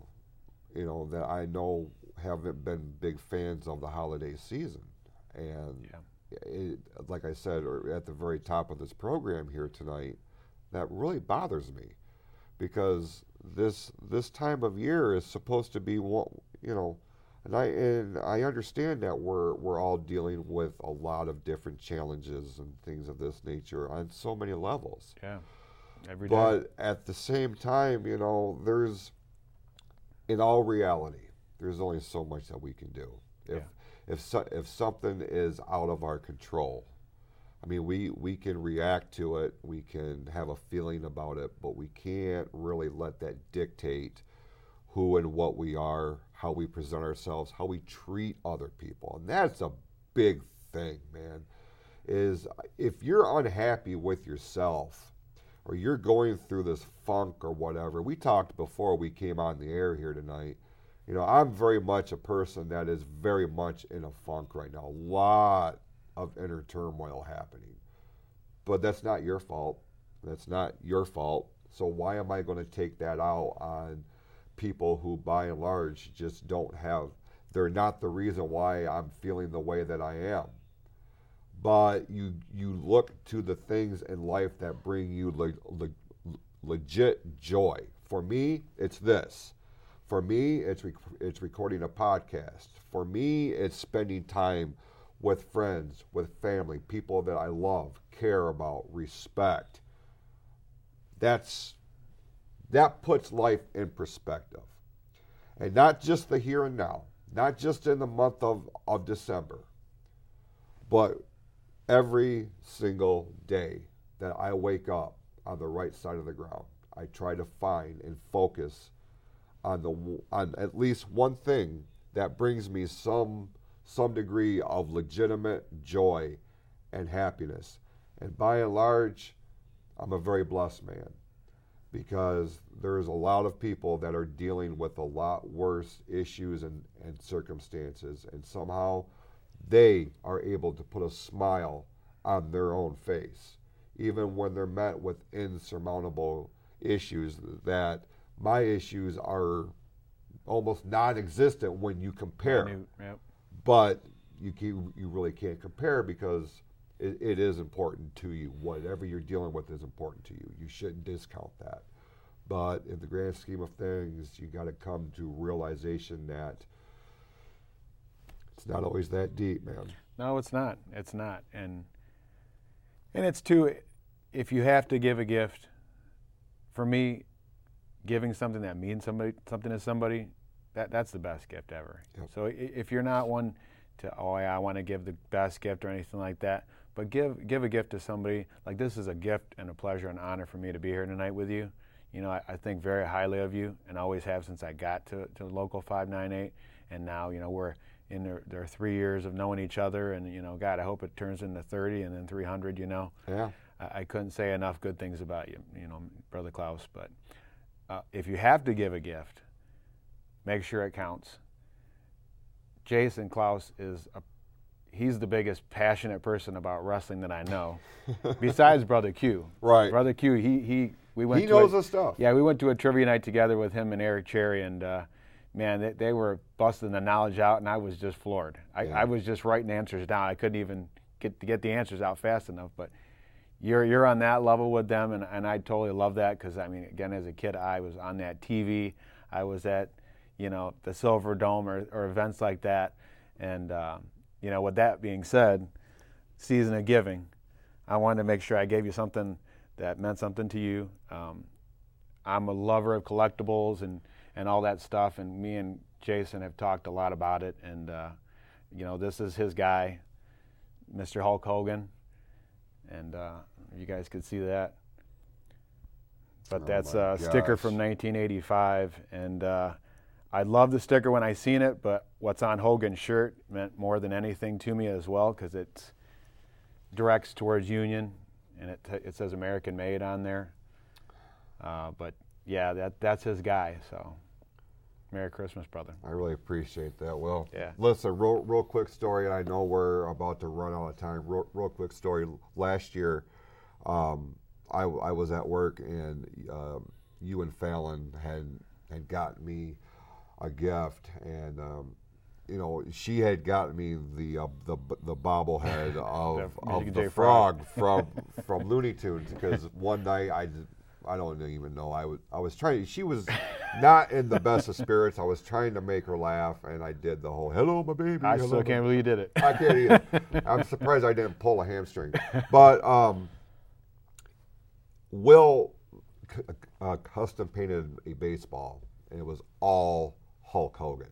you know, that I know haven't been big fans of the holiday season, and Yeah. it, like I said or at the very top of this program here tonight, that really bothers me, because this this time of year is supposed to be one, you know. And I and I understand that we're we're all dealing with a lot of different challenges and things of this nature on so many levels. Yeah. Every day. But at the same time, you know, there's, in all reality, there's only so much that we can do. If if so, if something is out of our control, I mean, we we can react to it, we can have a feeling about it, but we can't really let that dictate who and what we are, how we present ourselves, how we treat other people, and that's a big thing, man. Is if you're unhappy with yourself or you're going through this funk or whatever, we talked before we came on the air here tonight. You know, I'm very much a person that is very much in a funk right now. A lot of inner turmoil happening. But that's not your fault. That's not your fault. So why am I going to take that out on people who by and large just don't have they're not the reason why I'm feeling the way that I am but you you look to the things in life that bring you le- le- legit joy. For me, it's this. For me, it's rec- it's recording a podcast. For me, it's spending time with friends, with family, people that I love, care about, respect. That's that puts life in perspective. And not just the here and now, not just in the month of, of December, but every single day that I wake up on the right side of the ground, I try to find and focus on the on at least one thing that brings me some some degree of legitimate joy and happiness. And by and large, I'm a very blessed man because there's a lot of people that are dealing with a lot worse issues and, and circumstances and somehow they are able to put a smile on their own face, even when they're met with insurmountable issues that my issues are almost non-existent when you compare. Yep. But you can, you really can't compare because it, it is important to you. Whatever you're dealing with is important to you. You shouldn't discount that. But in the grand scheme of things, you got to come to realization that it's not always that deep, man. No, it's not. It's not. And and it's too if you have to give a gift, for me, giving something that means somebody something to somebody, that that's the best gift ever. Yep. So if you're not one to oh yeah, I want to give the best gift or anything like that, but give give a gift to somebody like this is a gift and a pleasure and honor for me to be here tonight with you. You know, I, I think very highly of you and always have since I got to, to local 598 and now, you know, we're in their, their three years of knowing each other and, you know, God, I hope it turns into 30 and then 300, you know. Yeah. I, I couldn't say enough good things about you, you know, Brother Klaus. But uh, if you have to give a gift, make sure it counts. Jason Klaus is a, he's the biggest passionate person about wrestling that I know, besides Brother Q. Right. Brother Q, he he we went. He to knows a, his stuff. Yeah, we went to a trivia night together with him and Eric Cherry, and uh, man, they, they were busting the knowledge out, and I was just floored. I, Yeah. I was just writing answers down. I couldn't even get to get the answers out fast enough, but you're you're on that level with them, and, and I totally love that because I mean, again, as a kid, I was on that TV, I was at, you know, the Silverdome or, or events like that, and uh, you know, with that being said, season of giving, I wanted to make sure I gave you something that meant something to you. Um, I'm a lover of collectibles and and all that stuff, and me and Jason have talked a lot about it, and uh, you know, this is his guy, Mr. Hulk Hogan and uh, you guys could see that. But Oh that's a sticker from 1985, and uh, I love the sticker when I seen it. But what's on Hogan's shirt meant more than anything to me as well because it directs towards Union, and it it says American made on there. Uh, but yeah, that that's his guy. So, Merry Christmas, brother. I really appreciate that. Well, Yeah. listen, real, real quick story. I know we're about to run out of time. Real, real quick story. Last year, um, I, I was at work and um, you and Fallon had had gotten me a gift, and um, you know she had gotten me the uh, the the bobblehead of, The of the J. frog Frog. from from Looney Tunes because one night I. I don't even know. I was I was trying. She was not in the best of spirits. I was trying to make her laugh, and I did the whole "Hello, my baby." I hello, still can't believe you did it. I can't either. I'm surprised I didn't pull a hamstring. But um, Will c- uh, custom painted a baseball, and it was all Hulk Hogan.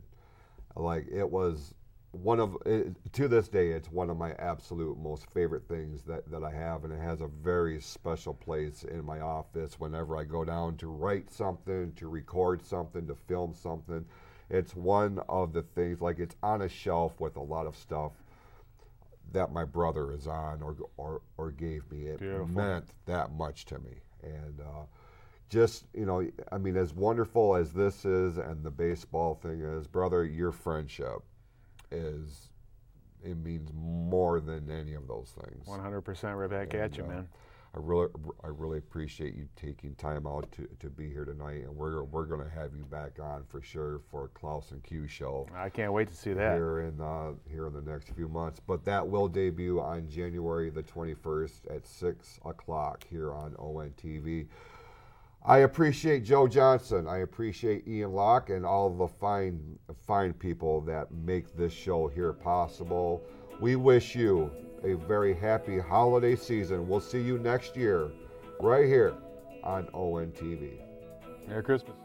Like it was one of it, to this day, it's one of my absolute most favorite things that, that I have, and it has a very special place in my office whenever I go down to write something, to record something, to film something. It's one of the things like it's on a shelf with a lot of stuff that my brother is on or or, or gave me. It Beautiful. meant that much to me, and uh, just you know, I mean, as wonderful as this is and the baseball thing is, brother, your friendship is it means more than any of those things. 100% right back at you, uh, man. I really, I really appreciate you taking time out to, to be here tonight, and we're we're gonna have you back on for sure for Klaus and Q show I can't wait to see that. here in uh, here in the next few months. But that will debut on January the 21st at six o'clock here on ONTV. I appreciate Joe Johnson. I appreciate Ian Locke and all the fine fine people that make this show here possible. We wish you a very happy holiday season. We'll see you next year, right here on ONTV. Merry Christmas.